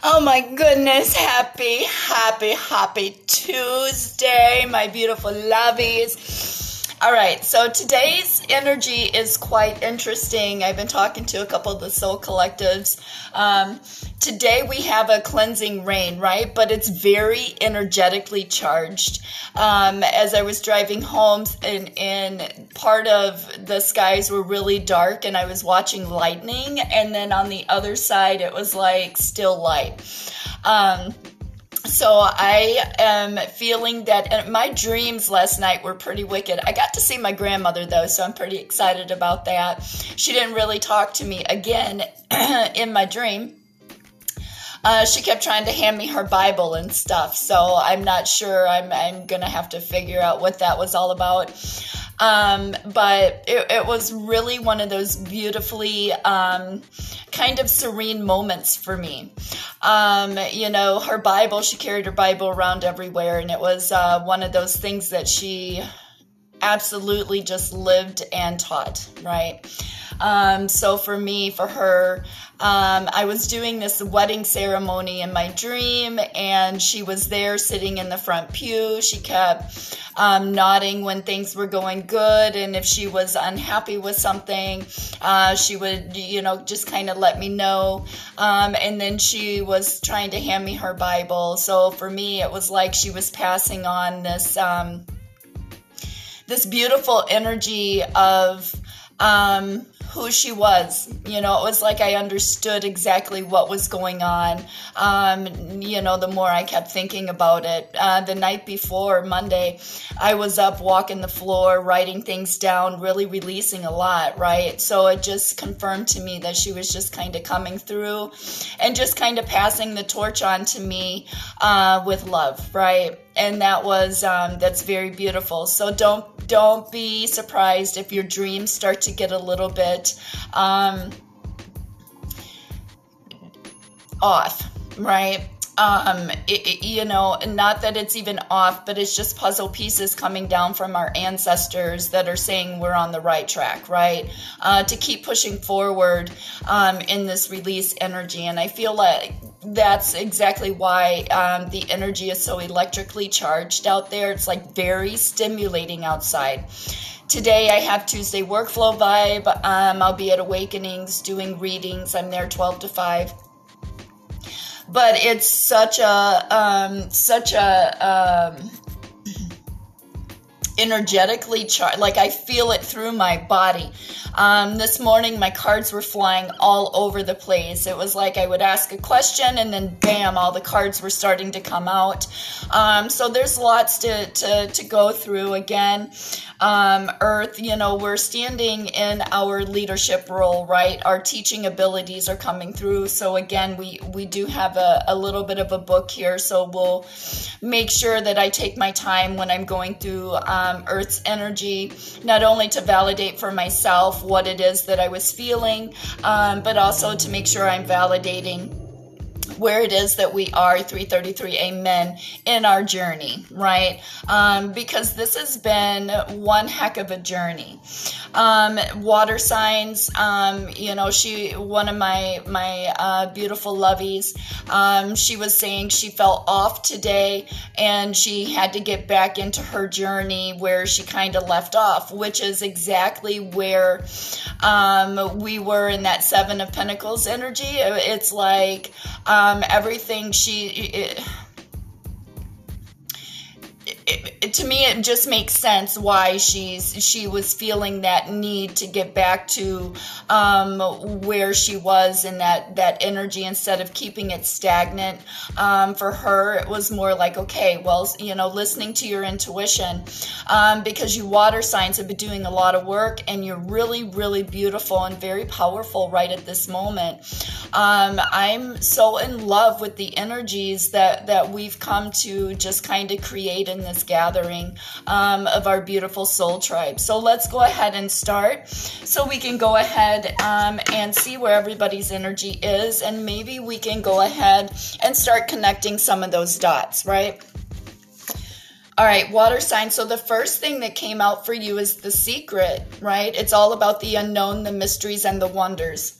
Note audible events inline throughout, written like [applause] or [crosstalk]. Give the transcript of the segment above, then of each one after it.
Oh my goodness, happy, happy, happy Tuesday, my beautiful lovies. All right, so today's energy is quite interesting. I've been talking to a couple of the soul collectives. Um, today we have a cleansing rain, right? But it's very energetically charged. Um, as I was driving home, and, and part of the skies were really dark, and I was watching lightning, and then on the other side, it was like still light. Um, so I am feeling that my dreams last night were pretty wicked. I got to see my grandmother though, so I'm pretty excited about that. She didn't really talk to me again [clears throat] in my dream. Uh, she kept trying to hand me her Bible and stuff, so I'm not sure. I'm, I'm gonna have to figure out what that was all about. Um, but it, it, was really one of those beautifully um, kind of serene moments for me. Um, you know, her Bible, she carried her Bible around everywhere, and it was uh, one of those things that she absolutely just lived and taught, right? Um, so for me, for her, um, I was doing this wedding ceremony in my dream, and she was there sitting in the front pew. She kept um, nodding when things were going good, and if she was unhappy with something, uh, she would, you know, just kind of let me know. Um, and then she was trying to hand me her Bible. So for me, it was like she was passing on this um, this beautiful energy of um, who she was. You know, it was like I understood exactly what was going on. Um, you know, the more I kept thinking about it. Uh, the night before, Monday, I was up walking the floor, writing things down, really releasing a lot, right? So it just confirmed to me that she was just kind of coming through and just kind of passing the torch on to me uh, with love, right? And that was um, that's very beautiful. So don't don't be surprised if your dreams start to get a little bit um, off, right? um, it, it, you know, not that it's even off, but it's just puzzle pieces coming down from our ancestors that are saying we're on the right track, right? Uh, to keep pushing forward um, in this release energy. And I feel like that's exactly why um, the energy is so electrically charged out there. It's like very stimulating outside. Today I have Tuesday workflow vibe. Um, I'll be at Awakenings doing readings. I'm there 12 to 5 but it's such a um, such a um, [clears throat] energetically charged. Like I feel it through my body. Um, this morning, my cards were flying all over the place. It was like I would ask a question, and then bam, all the cards were starting to come out. Um, so there's lots to, to, to go through. Again, um, Earth, you know, we're standing in our leadership role, right? Our teaching abilities are coming through. So again, we we do have a, a little bit of a book here. So we'll make sure that I take my time when I'm going through. Um, Earth's energy, not only to validate for myself what it is that I was feeling, um, but also to make sure I'm validating where it is that we are 333 amen in our journey right? Um, because this has been one heck of a journey. Um, water signs um, you know she one of my my uh, beautiful lovies um, she was saying she felt off today and she had to get back into her journey where she kind of left off which is exactly where um, we were in that seven of pentacles energy. It's like um, everything she it, it, to me it just makes sense why she's she was feeling that need to get back to um, where she was in that that energy instead of keeping it stagnant. Um, for her it was more like okay well you know listening to your intuition um, because you water signs have been doing a lot of work and you're really really beautiful and very powerful right at this moment. Um, i'm so in love with the energies that that we've come to just kind of create in this gathering um, of our beautiful soul tribe. So let's go ahead and start so we can go ahead um, and see where everybody's energy is, and maybe we can go ahead and start connecting some of those dots, right? All right, water sign. So the first thing that came out for you is the secret, right? It's all about the unknown, the mysteries, and the wonders.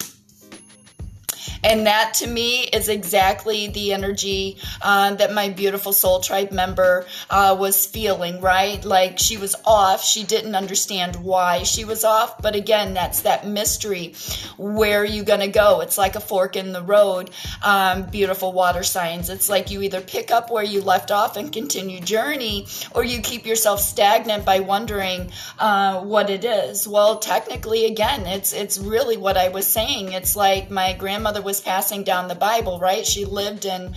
And that to me is exactly the energy uh, that my beautiful soul tribe member uh, was feeling, right? Like she was off. She didn't understand why she was off. But again, that's that mystery. Where are you going to go? It's like a fork in the road. Um, beautiful water signs. It's like you either pick up where you left off and continue journey, or you keep yourself stagnant by wondering uh, what it is. Well, technically, again, it's it's really what I was saying. It's like my grandmother was passing down the Bible, right? She lived and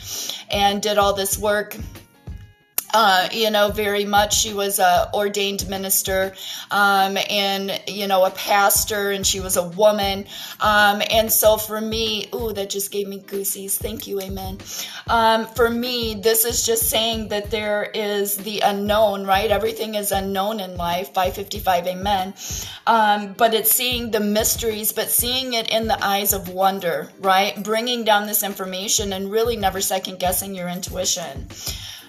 and did all this work uh, you know, very much. She was a ordained minister um, and, you know, a pastor, and she was a woman. Um, and so for me, ooh, that just gave me goosies. Thank you, amen. Um, for me, this is just saying that there is the unknown, right? Everything is unknown in life, 555, amen. Um, but it's seeing the mysteries, but seeing it in the eyes of wonder, right? Bringing down this information and really never second guessing your intuition.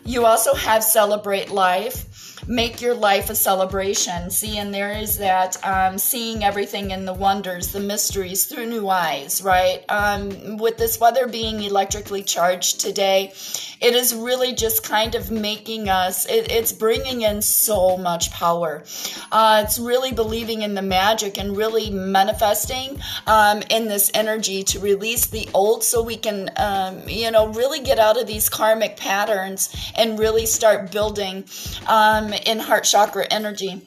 You also have Celebrate Life. Make your life a celebration. See, and there is that um, seeing everything in the wonders, the mysteries through new eyes, right? Um, with this weather being electrically charged today, it is really just kind of making us, it, it's bringing in so much power. Uh, it's really believing in the magic and really manifesting um, in this energy to release the old so we can, um, you know, really get out of these karmic patterns and really start building um, in heart chakra energy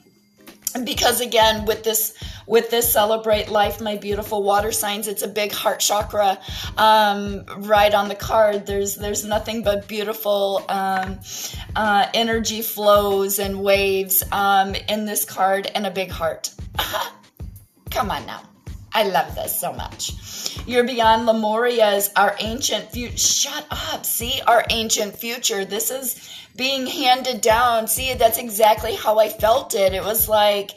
because again with this with this celebrate life my beautiful water signs it's a big heart chakra um, right on the card there's there's nothing but beautiful um, uh, energy flows and waves um, in this card and a big heart [laughs] come on now I love this so much. You're beyond Lemuria's our ancient future. Shut up. See, our ancient future. This is being handed down. See, that's exactly how I felt it. It was like,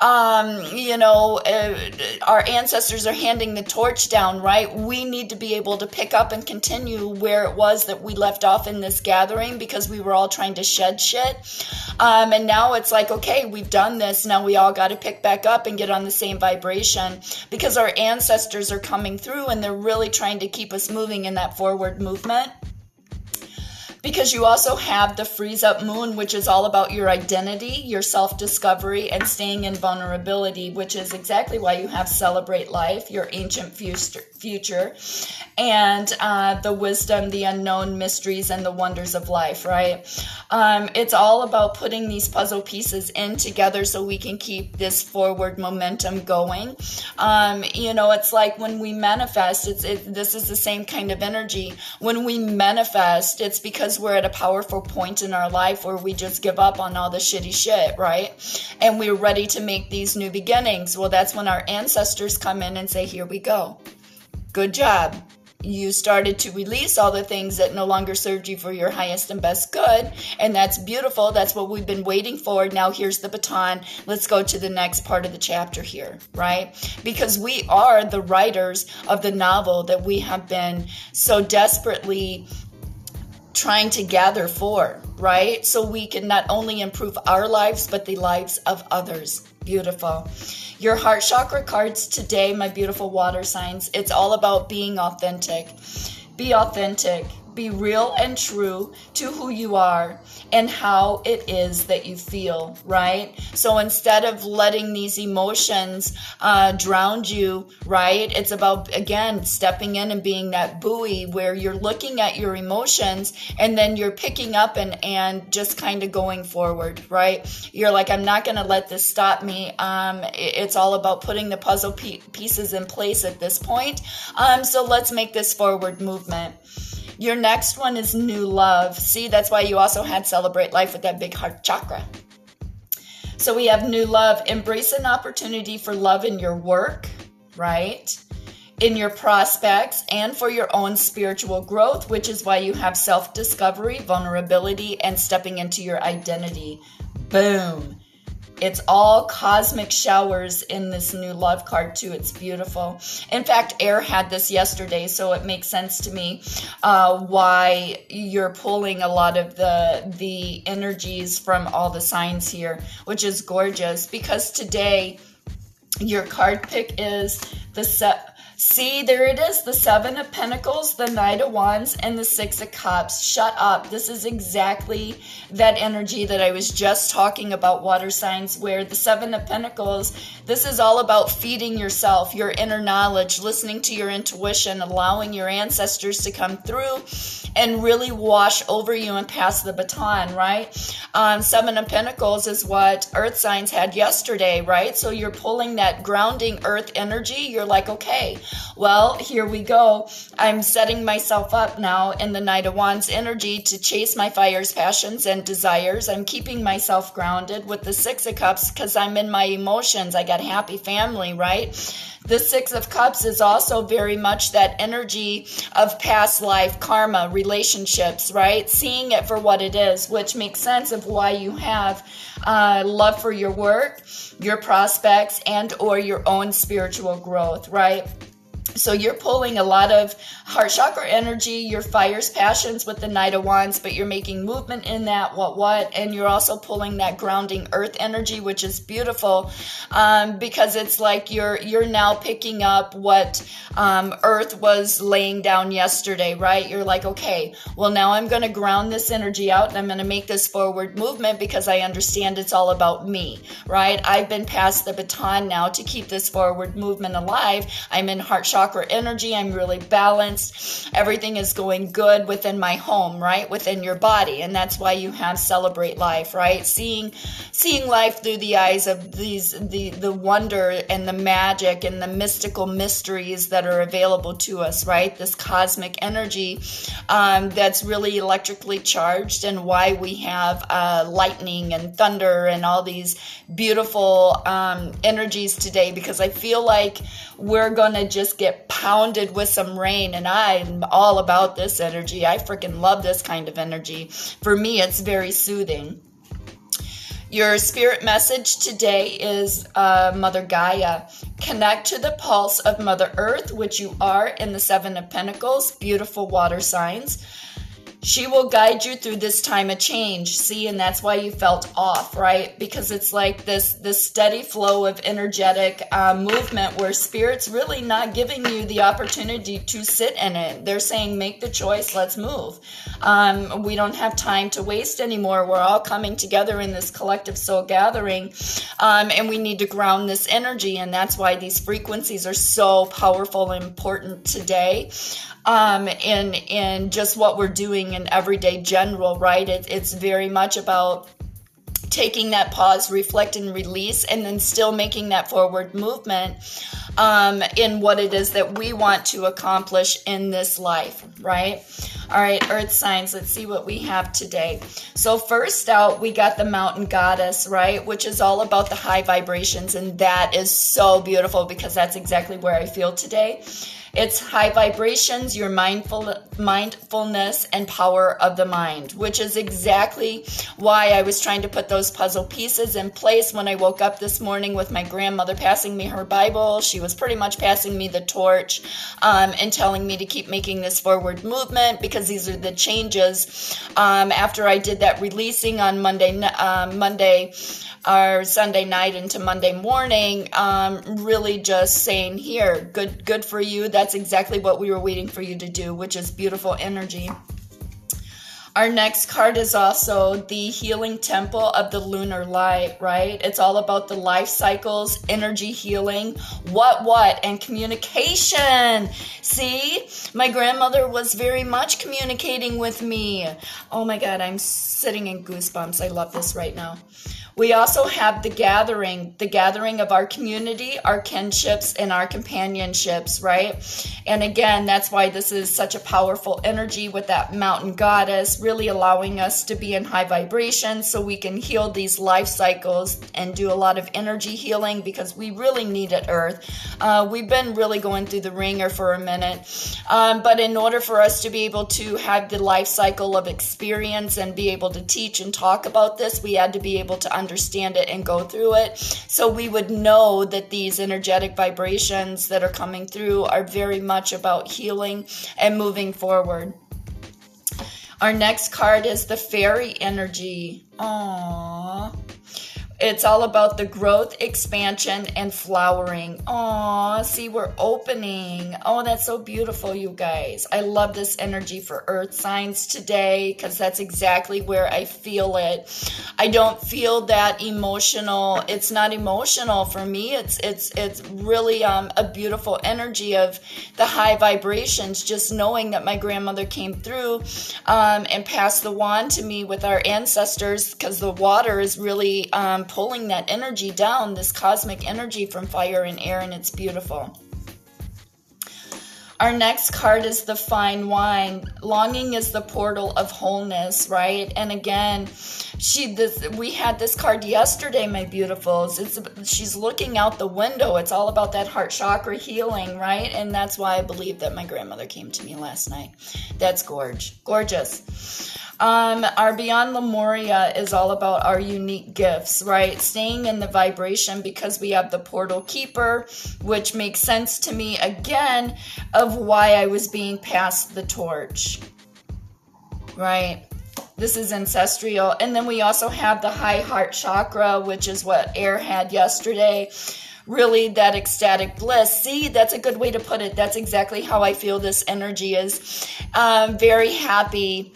um, you know, uh, our ancestors are handing the torch down, right? We need to be able to pick up and continue where it was that we left off in this gathering because we were all trying to shed shit. Um, and now it's like, okay, we've done this. Now we all got to pick back up and get on the same vibration because our ancestors are coming through and they're really trying to keep us moving in that forward movement because you also have the freeze up moon, which is all about your identity, your self discovery, and staying in vulnerability, which is exactly why you have celebrate life, your ancient future, and uh, the wisdom, the unknown mysteries, and the wonders of life, right? Um, it's all about putting these puzzle pieces in together so we can keep this forward momentum going. Um, you know, it's like when we manifest, it's it, this is the same kind of energy. When we manifest, it's because because we're at a powerful point in our life where we just give up on all the shitty shit, right? And we're ready to make these new beginnings. Well, that's when our ancestors come in and say, Here we go. Good job. You started to release all the things that no longer served you for your highest and best good. And that's beautiful. That's what we've been waiting for. Now, here's the baton. Let's go to the next part of the chapter here, right? Because we are the writers of the novel that we have been so desperately trying to gather for, right? So we can not only improve our lives, but the lives of others. Beautiful. Your heart chakra cards today, my beautiful water signs, it's all about being authentic. Be authentic. Be real and true to who you are and how it is that you feel, right? So instead of letting these emotions uh, drown you, right? It's about, again, stepping in and being that buoy where you're looking at your emotions and then you're picking up and, and just kind of going forward, right? You're like, I'm not going to let this stop me. Um, it's all about putting the puzzle pieces in place at this point. Um, so let's make this forward movement. Your next one is new love. See, that's why you also had celebrate life with that big heart chakra. So we have new love. Embrace an opportunity for love in your work, right? In your prospects and for your own spiritual growth, which is why you have self discovery, vulnerability, and stepping into your identity. Boom. It's all cosmic showers in this new love card, too. It's beautiful. In fact, Air had this yesterday, so it makes sense to me uh, why you're pulling a lot of the, the energies from all the signs here, which is gorgeous because today your card pick is the set See, there it is the Seven of Pentacles, the Knight of Wands, and the Six of Cups. Shut up. This is exactly that energy that I was just talking about, water signs, where the Seven of Pentacles, this is all about feeding yourself, your inner knowledge, listening to your intuition, allowing your ancestors to come through and really wash over you and pass the baton, right? Um, Seven of Pentacles is what Earth signs had yesterday, right? So you're pulling that grounding Earth energy. You're like, okay, well, here we go. I'm setting myself up now in the Knight of Wands energy to chase my fires, passions, and desires. I'm keeping myself grounded with the Six of Cups because I'm in my emotions. I got happy family, right? The Six of Cups is also very much that energy of past life, karma, relationships, right? Seeing it for what it is, which makes sense of why you have uh, love for your work, your prospects, and or your own spiritual growth, right? So you're pulling a lot of heart chakra energy, your fires, passions with the Knight of Wands, but you're making movement in that, what, what, and you're also pulling that grounding earth energy, which is beautiful um, because it's like you're you're now picking up what um, earth was laying down yesterday, right? You're like, okay, well now I'm going to ground this energy out and I'm going to make this forward movement because I understand it's all about me, right? I've been passed the baton now to keep this forward movement alive. I'm in heart chakra chakra energy. I'm really balanced. Everything is going good within my home, right? Within your body. And that's why you have celebrate life, right? Seeing seeing life through the eyes of these the the wonder and the magic and the mystical mysteries that are available to us, right? This cosmic energy um, that's really electrically charged and why we have uh, lightning and thunder and all these beautiful um, energies today because I feel like we're gonna just get pounded with some rain. And I'm all about this energy. I freaking love this kind of energy. For me, it's very soothing. Your spirit message today is uh, Mother Gaia. Connect to the pulse of Mother Earth, which you are in the Seven of Pentacles, beautiful water signs. She will guide you through this time of change. See, and that's why you felt off, right? Because it's like this this steady flow of energetic uh, movement where spirit's really not giving you the opportunity to sit in it. They're saying, make the choice, let's move. Um, we don't have time to waste anymore. We're all coming together in this collective soul gathering, um, and we need to ground this energy. And that's why these frequencies are so powerful and important today um, in in just what we're doing in everyday general, right? It, it's very much about taking that pause, reflect, and release, and then still making that forward movement um, in what it is that we want to accomplish in this life, right? All right, earth signs, let's see what we have today. So, first out, we got the mountain goddess, right? Which is all about the high vibrations, and that is so beautiful because that's exactly where I feel today. It's high vibrations, your mindful mindfulness and power of the mind, which is exactly why I was trying to put those puzzle pieces in place when I woke up this morning with my grandmother passing me her Bible. She was pretty much passing me the torch um, and telling me to keep making this forward movement because these are the changes. Um, after I did that releasing on Monday, uh, Monday our Sunday night into Monday morning, um, really just saying, "Here, good, good for you." That's exactly what we were waiting for you to do, which is beautiful energy. Our next card is also the healing temple of the lunar light, right? It's all about the life cycles, energy healing, what, what, and communication. See, my grandmother was very much communicating with me. Oh my God, I'm sitting in goosebumps. I love this right now. We also have the gathering, the gathering of our community, our kinships, and our companionships, right? And again, that's why this is such a powerful energy with that mountain goddess, really allowing us to be in high vibration so we can heal these life cycles and do a lot of energy healing because we really need it, Earth. Uh, we've been really going through the ringer for a minute. Um, but in order for us to be able to have the life cycle of experience and be able to teach and talk about this, we had to be able to understand it and go through it. So we would know that these energetic vibrations that are coming through are very much about healing and moving forward. Our next card is the fairy energy. Aww. It's all about the growth, expansion, and flowering. Oh, see, we're opening. Oh, that's so beautiful, you guys. I love this energy for earth signs today because that's exactly where I feel it. I don't feel that emotional. It's not emotional for me. It's it's it's really um, a beautiful energy of the high vibrations. Just knowing that my grandmother came through um, and passed the wand to me with our ancestors because the water is really um, pulling that energy down, this cosmic energy from fire and air, and it's beautiful. Our next card is the fine wine. Longing is the portal of wholeness, right? And again, she this we had this card yesterday, my beautifuls. It's she's looking out the window. It's all about that heart chakra healing, right? And that's why I believe that my grandmother came to me last night. That's gorge, gorgeous. Um, our Beyond Lemuria is all about our unique gifts, right? Staying in the vibration because we have the portal keeper, which makes sense to me again of why I was being passed the torch, right? This is ancestral. And then we also have the high heart chakra, which is what Air had yesterday really that ecstatic bliss. See, that's a good way to put it. That's exactly how I feel this energy is. Um, very happy,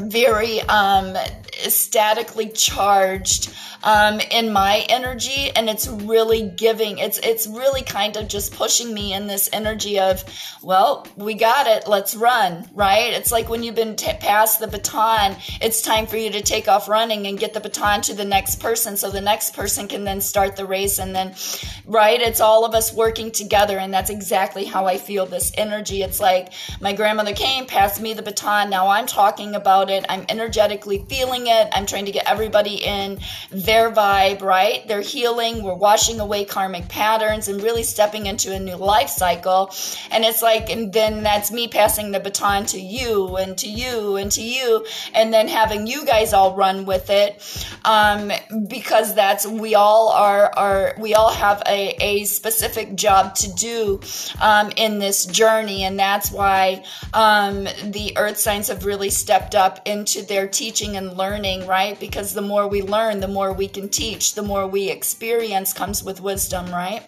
very um, statically charged um, in my energy and it's really giving it's it's really kind of just pushing me in this energy of well we got it let's run right? It's like when you've been t- passed the baton it's time for you to take off running and get the baton to the next person so the next person can then start the race and then right? It's all of us working together and that's exactly how i feel this energy. It's like my grandmother came passed me the baton now i'm talking about it i'm energetically feeling it i'm trying to get everybody in their vibe, right? They're healing. We're washing away karmic patterns and really stepping into a new life cycle. And it's like, and then that's me passing the baton to you and to you and to you, and then having you guys all run with it. Um, because that's, we all are, are, we all have a, a specific job to do, um, in this journey. And that's why, um, the earth signs have really stepped up into their teaching and learning, right? Because the more we learn, the more we can teach, the more we experience comes with wisdom, right?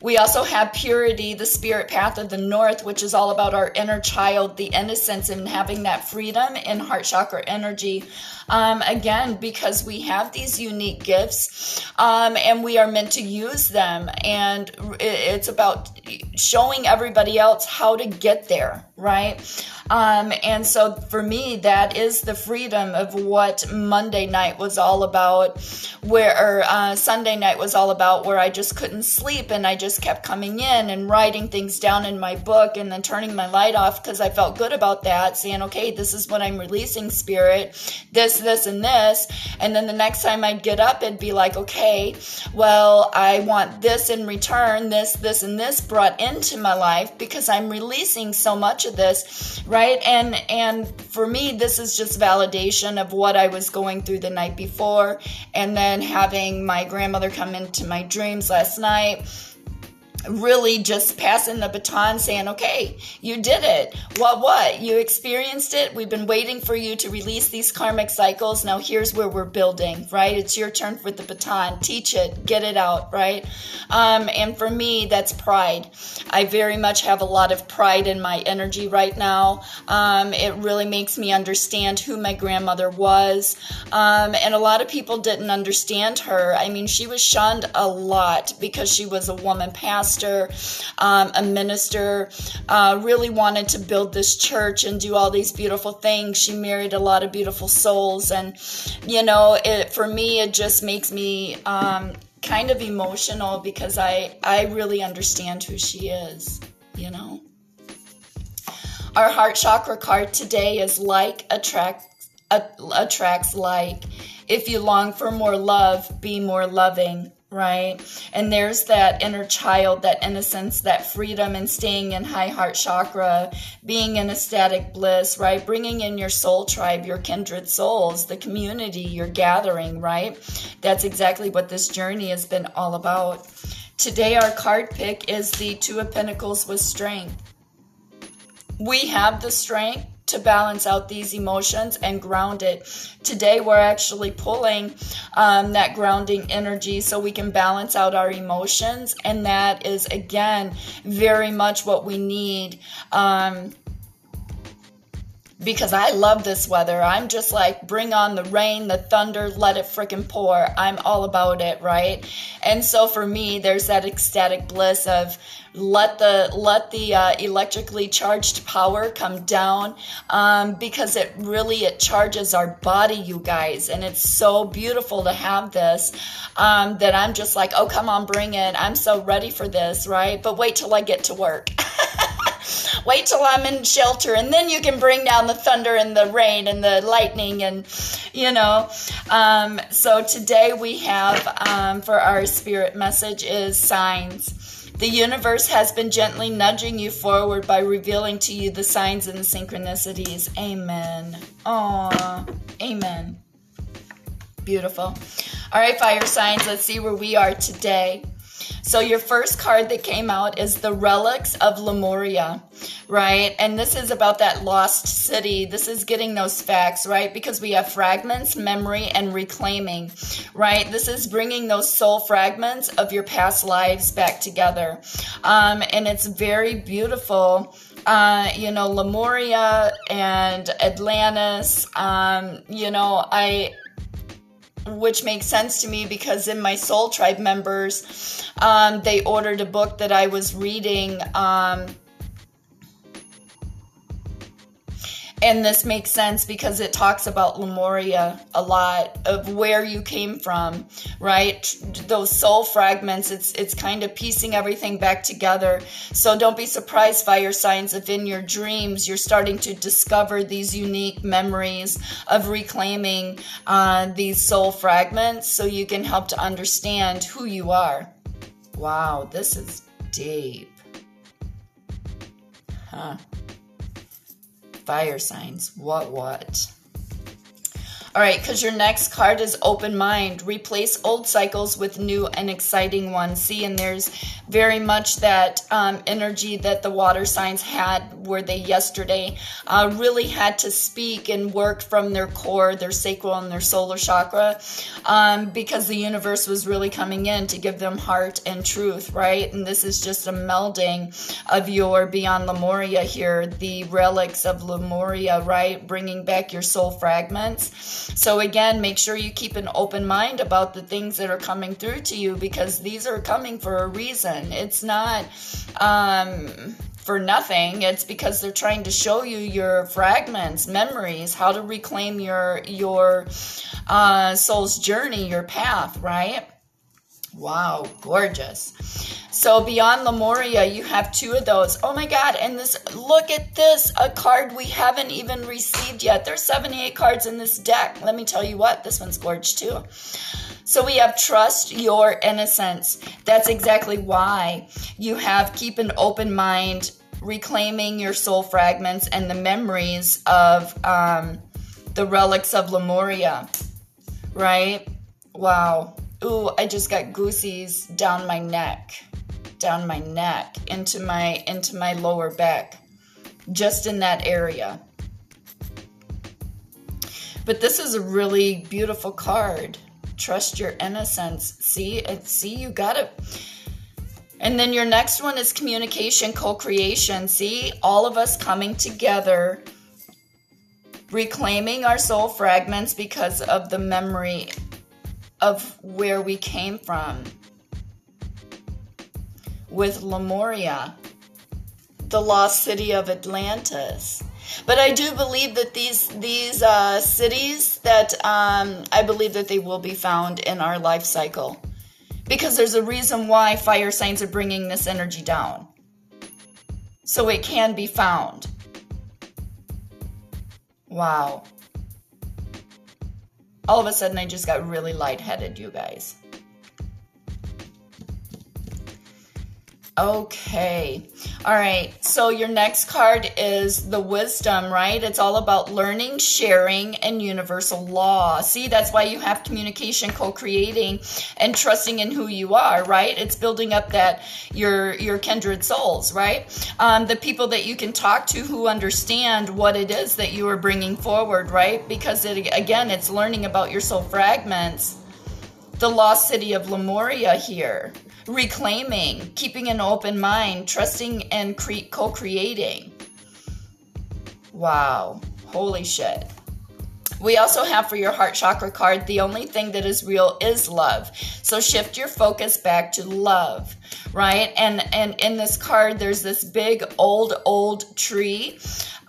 We also have purity, the spirit path of the north, which is all about our inner child, the innocence, and having that freedom in heart chakra energy. Um, again, because we have these unique gifts um, and we are meant to use them. And it's about showing everybody else how to get there, right? Um, and so for me, that is the freedom of what Monday night was all about, where uh, Sunday night was all about, where I just couldn't sleep and I just kept coming in and writing things down in my book and then turning my light off because I felt good about that, saying, okay, this is what I'm releasing, spirit, this, this, and this. And then the next time I'd get up, it'd be like, okay, well, I want this in return, this, this, and this brought into my life because I'm releasing so much of this, right? and and for me this is just validation of what i was going through the night before and then having my grandmother come into my dreams last night really just passing the baton saying, okay, you did it. What, what? You experienced it. We've been waiting for you to release these karmic cycles. Now here's where we're building, right? It's your turn with the baton. Teach it, get it out, right? Um, and for me, that's pride. I very much have a lot of pride in my energy right now. Um, it really makes me understand who my grandmother was. Um, and a lot of people didn't understand her. I mean, she was shunned a lot because she was a woman pastor pastor, um, a minister, uh, really wanted to build this church and do all these beautiful things. She married a lot of beautiful souls. And, you know, it, for me, it just makes me um, kind of emotional because I, I really understand who she is, you know. Our heart chakra card today is like attract, attracts like. If you long for more love, be more loving right? And there's that inner child, that innocence, that freedom, and staying in high heart chakra, being in ecstatic bliss, right? Bringing in your soul tribe, your kindred souls, the community you're gathering, right? That's exactly what this journey has been all about. Today, our card pick is the Two of Pentacles with strength. We have the strength to balance out these emotions and ground it. Today, we're actually pulling um, that grounding energy so we can balance out our emotions. And that is, again, very much what we need. Um, because I love this weather. I'm just like, bring on the rain, the thunder, let it freaking pour. I'm all about it, right? And so for me, there's that ecstatic bliss of let the let the uh, electrically charged power come down um, because it really it charges our body, you guys, and it's so beautiful to have this. Um, that I'm just like, oh come on, bring it. I'm so ready for this, right? But wait till I get to work. [laughs] Wait till I'm in shelter, and then you can bring down the thunder and the rain and the lightning, and you know. Um, so today we have um, for our spirit message is signs. The universe has been gently nudging you forward by revealing to you the signs and the synchronicities. Amen. Aw, amen. Beautiful. All right, fire signs, let's see where we are today. So your first card that came out is the Relics of Lemuria, right? And this is about that lost city. This is getting those facts, right? Because we have fragments, memory, and reclaiming, right? This is bringing those soul fragments of your past lives back together. Um, and it's very beautiful. Uh, you know, Lemuria and Atlantis. Um, you know, I which makes sense to me because in my Soul Tribe members, um, they ordered a book that I was reading. Um, and this makes sense because it talks about Lemuria a lot of where you came from, right? Those soul fragments, it's it's kind of piecing everything back together. So don't be surprised, by your signs, if in your dreams you're starting to discover these unique memories of reclaiming uh, these soul fragments so you can help to understand who you are. Wow, this is deep. Huh fire signs. What, what? All right, because your next card is open mind. Replace old cycles with new and exciting ones. See, and there's very much that um, energy that the water signs had where they yesterday uh, really had to speak and work from their core, their sacral and their solar chakra, um, because the universe was really coming in to give them heart and truth, right? And this is just a melding of your beyond Lemuria here, the relics of Lemuria, right? Bringing back your soul fragments. So again, make sure you keep an open mind about the things that are coming through to you because these are coming for a reason. It's not um, for nothing. It's because they're trying to show you your fragments, memories, how to reclaim your your uh, soul's journey, your path, right? Wow, gorgeous. So beyond Lemuria, you have two of those. Oh my God, and this, look at this, a card we haven't even received yet. There's 78 cards in this deck. Let me tell you what, this one's gorgeous too. So we have trust your innocence. That's exactly why you have keep an open mind, reclaiming your soul fragments and the memories of um, the relics of Lemuria, right? Wow. Ooh, I just got goosies down my neck, down my neck, into my into my lower back, just in that area. But this is a really beautiful card. Trust your innocence. See, it, see, you got it. And then your next one is communication, co-creation. See, all of us coming together, reclaiming our soul fragments because of the memory of where we came from with Lemuria, the lost city of Atlantis. But I do believe that these these uh, cities that um, I believe that they will be found in our life cycle, because there's a reason why fire signs are bringing this energy down, so it can be found. Wow all of a sudden I just got really lightheaded, you guys. Okay. All right. So your next card is the wisdom, right? It's all about learning, sharing, and universal law. See, that's why you have communication, co-creating, and trusting in who you are, right? It's building up that your your kindred souls, right? Um, the people that you can talk to who understand what it is that you are bringing forward, right? Because it again, it's learning about your soul fragments. The lost city of Lemuria here reclaiming, keeping an open mind, trusting and cre- co creating. Wow, holy shit. We also have for your heart chakra card, the only thing that is real is love. So shift your focus back to love, right? And and in this card, there's this big old old tree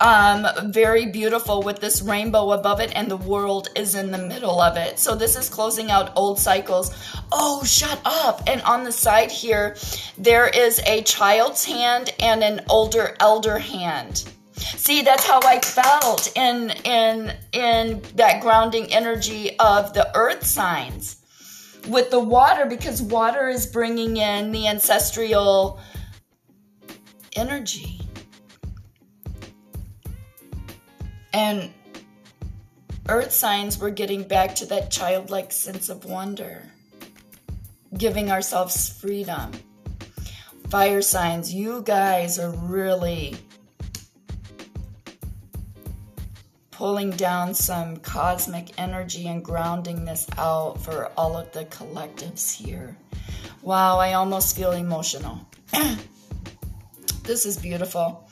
um, very beautiful with this rainbow above it, and the world is in the middle of it. So this is closing out old cycles. Oh, shut up! And on the side here, there is a child's hand and an older elder hand. See, that's how I felt in in in that grounding energy of the earth signs with the water because water is bringing in the ancestral energy. And earth signs were getting back to that childlike sense of wonder, giving ourselves freedom. Fire signs, you guys are really pulling down some cosmic energy and grounding this out for all of the collectives here. Wow, I almost feel emotional. [clears throat] this is beautiful.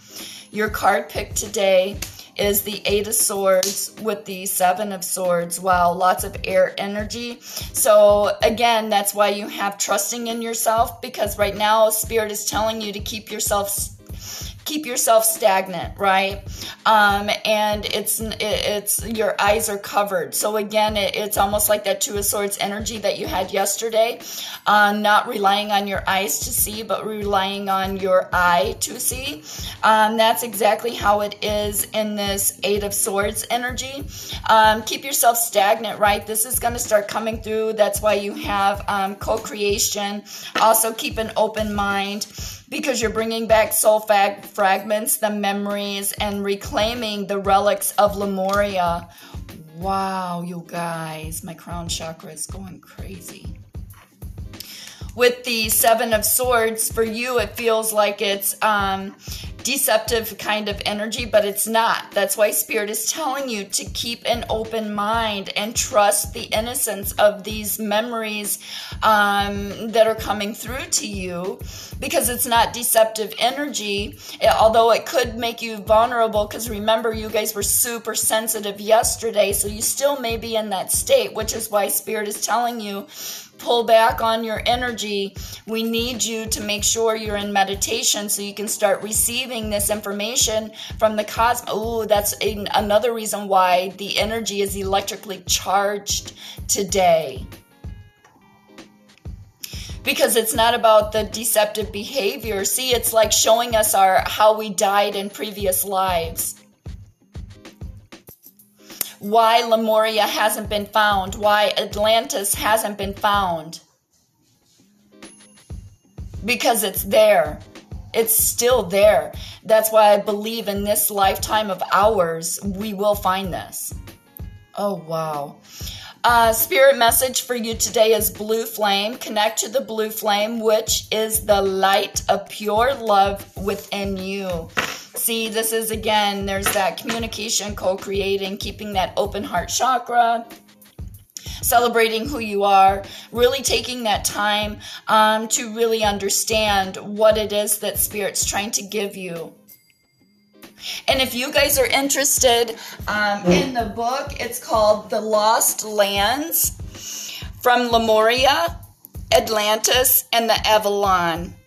Your card pick today is the Eight of Swords with the Seven of Swords. Wow, lots of air energy. So, again, that's why you have trusting in yourself because right now, Spirit is telling you to keep yourself keep yourself stagnant, right? Um, and it's it's your eyes are covered. So again, it, it's almost like that Two of Swords energy that you had yesterday. Um, not relying on your eyes to see, but relying on your eye to see. Um, that's exactly how it is in this Eight of Swords energy. Um, keep yourself stagnant, right? This is going to start coming through. That's why you have um, co-creation. Also, keep an open mind because you're bringing back soul fag- fragments, the memories, and reclaiming the relics of Lemuria. Wow, you guys, my crown chakra is going crazy. With the Seven of Swords, for you, it feels like it's um, deceptive kind of energy, but it's not. That's why Spirit is telling you to keep an open mind and trust the innocence of these memories um, that are coming through to you because it's not deceptive energy, although it could make you vulnerable. Because remember, you guys were super sensitive yesterday, so you still may be in that state, which is why Spirit is telling you pull back on your energy. We need you to make sure you're in meditation so you can start receiving this information from the cosmos. Oh, that's a, another reason why the energy is electrically charged today. Because it's not about the deceptive behavior. See, it's like showing us our how we died in previous lives why Lemuria hasn't been found, why Atlantis hasn't been found. Because it's there. It's still there. That's why I believe in this lifetime of ours, we will find this. Oh, wow. Uh, spirit message for you today is blue flame. Connect to the blue flame, which is the light of pure love within you. See, this is again, there's that communication, co creating, keeping that open heart chakra celebrating who you are, really taking that time um, to really understand what it is that Spirit's trying to give you. And if you guys are interested um, in the book, it's called The Lost Lands from Lemuria, Atlantis, and the Avalon.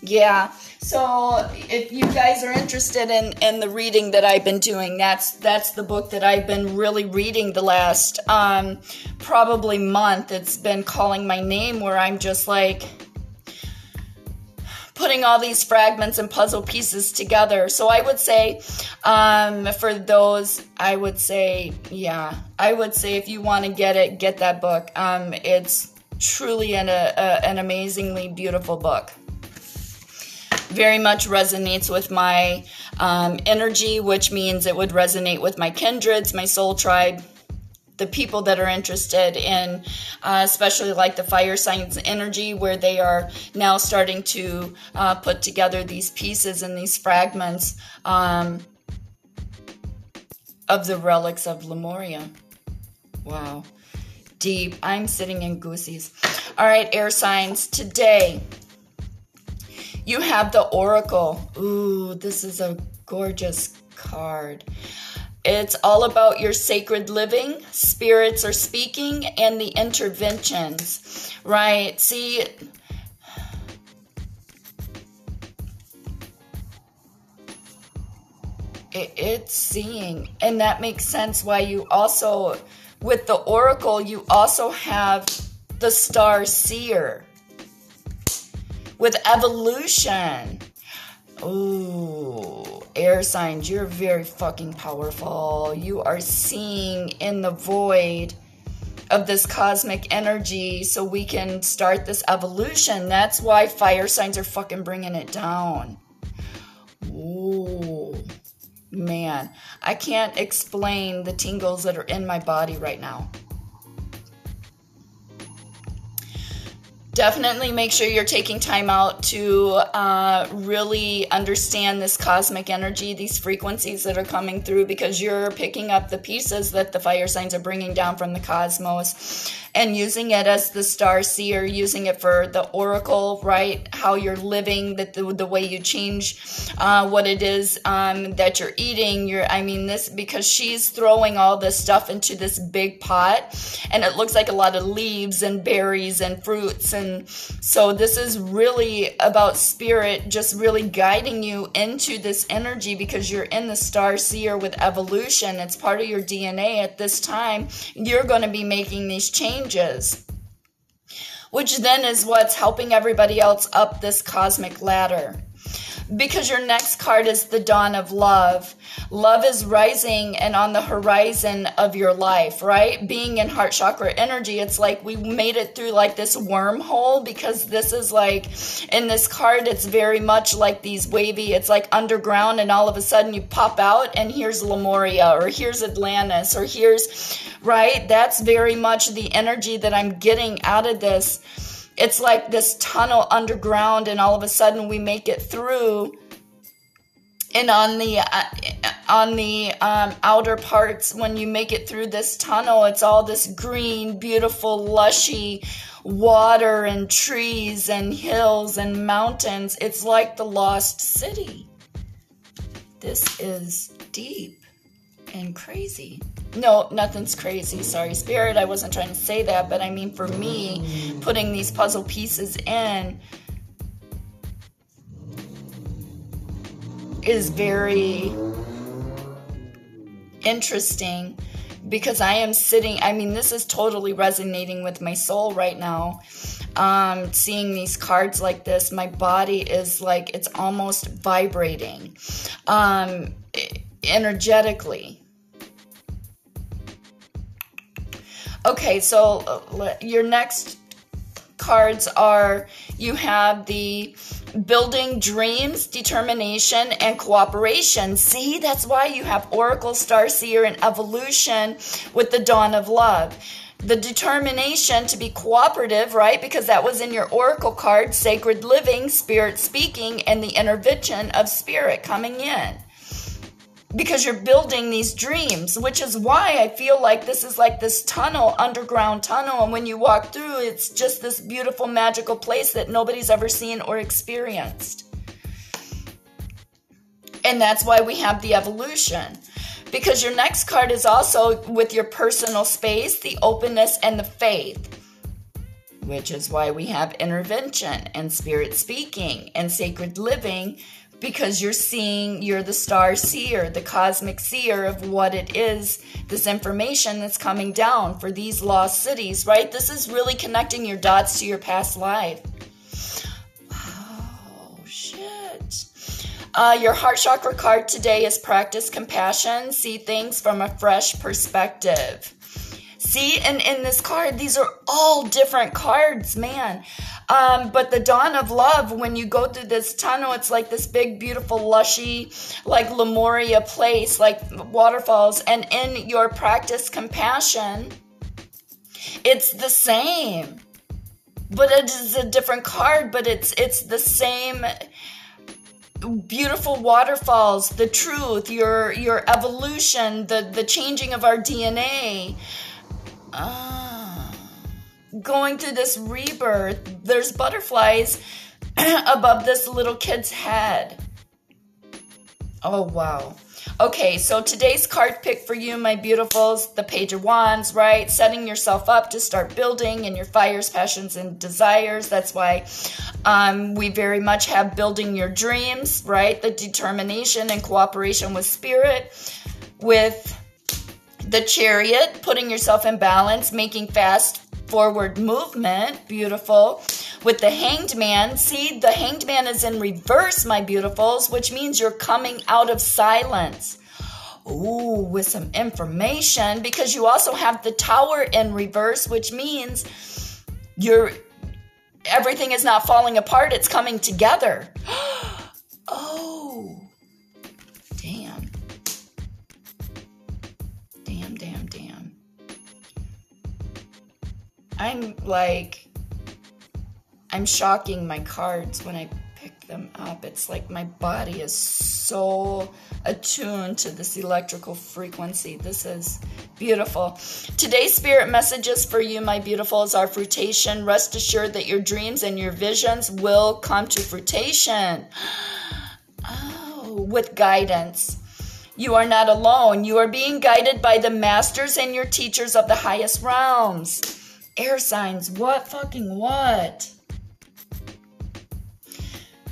Yeah. So if you guys are interested in, in the reading that I've been doing, that's that's the book that I've been really reading the last um, probably month. It's been calling my name where I'm just like putting all these fragments and puzzle pieces together. So I would say, um, for those, I would say, yeah, I would say if you want to get it, get that book. Um, it's truly an, a, a, an amazingly beautiful book. Very much resonates with my um, energy, which means it would resonate with my kindreds, my soul tribe, the people that are interested in, uh, especially like the fire signs energy, where they are now starting to uh, put together these pieces and these fragments um, of the relics of Lemuria. Wow. Deep. I'm sitting in goosies. All right, air signs. Today, you have the Oracle. Ooh, this is a gorgeous card. It's all about your sacred living, spirits are speaking, and the interventions, right? See, it's seeing, and that makes sense why you also, with the oracle, you also have the star seer with evolution. Ooh, air signs, you're very fucking powerful. You are seeing in the void of this cosmic energy so we can start this evolution. That's why fire signs are fucking bringing it down. Ooh, man, I can't explain the tingles that are in my body right now. Definitely make sure you're taking time out to uh, really understand this cosmic energy, these frequencies that are coming through, because you're picking up the pieces that the fire signs are bringing down from the cosmos and using it as the star seer, using it for the oracle, right? How you're living, that the, the way you change uh, what it is um, that you're eating. You're, I mean, this because she's throwing all this stuff into this big pot, and it looks like a lot of leaves and berries and fruits and so this is really about spirit just really guiding you into this energy because you're in the star seer with evolution. It's part of your DNA at this time. You're going to be making these changes which then is what's helping everybody else up this cosmic ladder because your next card is the dawn of love. Love is rising and on the horizon of your life, right? Being in heart chakra energy, it's like we made it through like this wormhole because this is like in this card, it's very much like these wavy, it's like underground, and all of a sudden you pop out and here's Lemuria or here's Atlantis or here's, right? That's very much the energy that I'm getting out of this it's like this tunnel underground and all of a sudden we make it through. And on the uh, on the um, outer parts when you make it through this tunnel it's all this green beautiful lushy water and trees and hills and mountains. It's like the lost city. This is deep and crazy no, nothing's crazy. Sorry, Spirit. I wasn't trying to say that, but I mean, for me, putting these puzzle pieces in is very interesting because I am sitting, I mean, this is totally resonating with my soul right now. Um, seeing these cards like this, my body is like, it's almost vibrating um, energetically Okay, so uh, your next cards are you have the building dreams, determination, and cooperation. See, that's why you have Oracle, Star Starseer, and Evolution with the Dawn of Love. The determination to be cooperative, right? Because that was in your Oracle card, Sacred Living, Spirit Speaking, and the intervention of Spirit coming in because you're building these dreams, which is why I feel like this is like this tunnel, underground tunnel. And when you walk through, it's just this beautiful, magical place that nobody's ever seen or experienced. And that's why we have the evolution. Because your next card is also with your personal space, the openness, and the faith. Which is why we have intervention and spirit speaking and sacred living because you're seeing, you're the star seer, the cosmic seer of what it is, this information that's coming down for these lost cities, right? This is really connecting your dots to your past life. Oh, shit. Uh, your heart chakra card today is practice compassion, see things from a fresh perspective. See, and in this card, these are all different cards, man. Um, but the dawn of love, when you go through this tunnel, it's like this big, beautiful, lushy, like Lemuria place, like waterfalls. And in your practice compassion, it's the same. But it is a different card, but it's it's the same beautiful waterfalls, the truth, your your evolution, the the changing of our DNA. Ah, going through this rebirth. There's butterflies [clears throat] above this little kid's head. Oh wow. Okay, so today's card pick for you, my beautifuls, the Page of Wands, right? Setting yourself up to start building in your fires, passions, and desires. That's why um, we very much have building your dreams, right? The determination and cooperation with spirit, with the chariot, putting yourself in balance, making fast forward movement, beautiful. With the hanged man, see, the hanged man is in reverse, my beautifuls, which means you're coming out of silence. Ooh, with some information, because you also have the tower in reverse, which means you're everything is not falling apart, it's coming together. [gasps] oh, I'm like, I'm shocking my cards when I pick them up. It's like my body is so attuned to this electrical frequency. This is beautiful. Today's spirit messages for you, my beautifuls, are fruition. Rest assured that your dreams and your visions will come to fruition. [gasps] Oh, with guidance. You are not alone. You are being guided by the masters and your teachers of the highest realms. Air signs, what fucking what?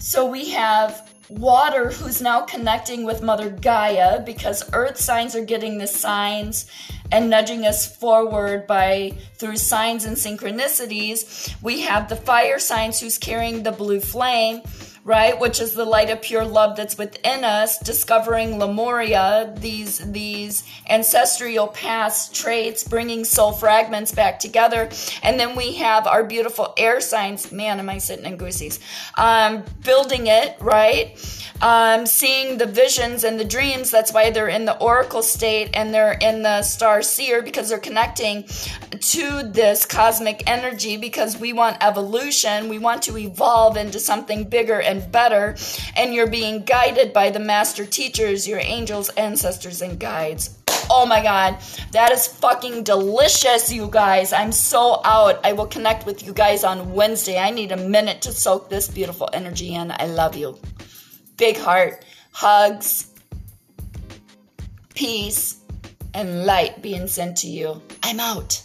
So we have water who's now connecting with Mother Gaia because earth signs are getting the signs and nudging us forward by through signs and synchronicities. We have the fire signs who's carrying the blue flame right? Which is the light of pure love that's within us, discovering Lemuria, these these ancestral past traits, bringing soul fragments back together, and then we have our beautiful air signs. Man, am I sitting in goosies? Um, building it, right? Um, seeing the visions and the dreams. That's why they're in the oracle state and they're in the star seer because they're connecting to this cosmic energy because we want evolution. We want to evolve into something bigger and and better, and you're being guided by the master teachers, your angels, ancestors, and guides. Oh my god, that is fucking delicious, you guys. I'm so out. I will connect with you guys on Wednesday. I need a minute to soak this beautiful energy in. I love you. Big heart, hugs, peace, and light being sent to you. I'm out.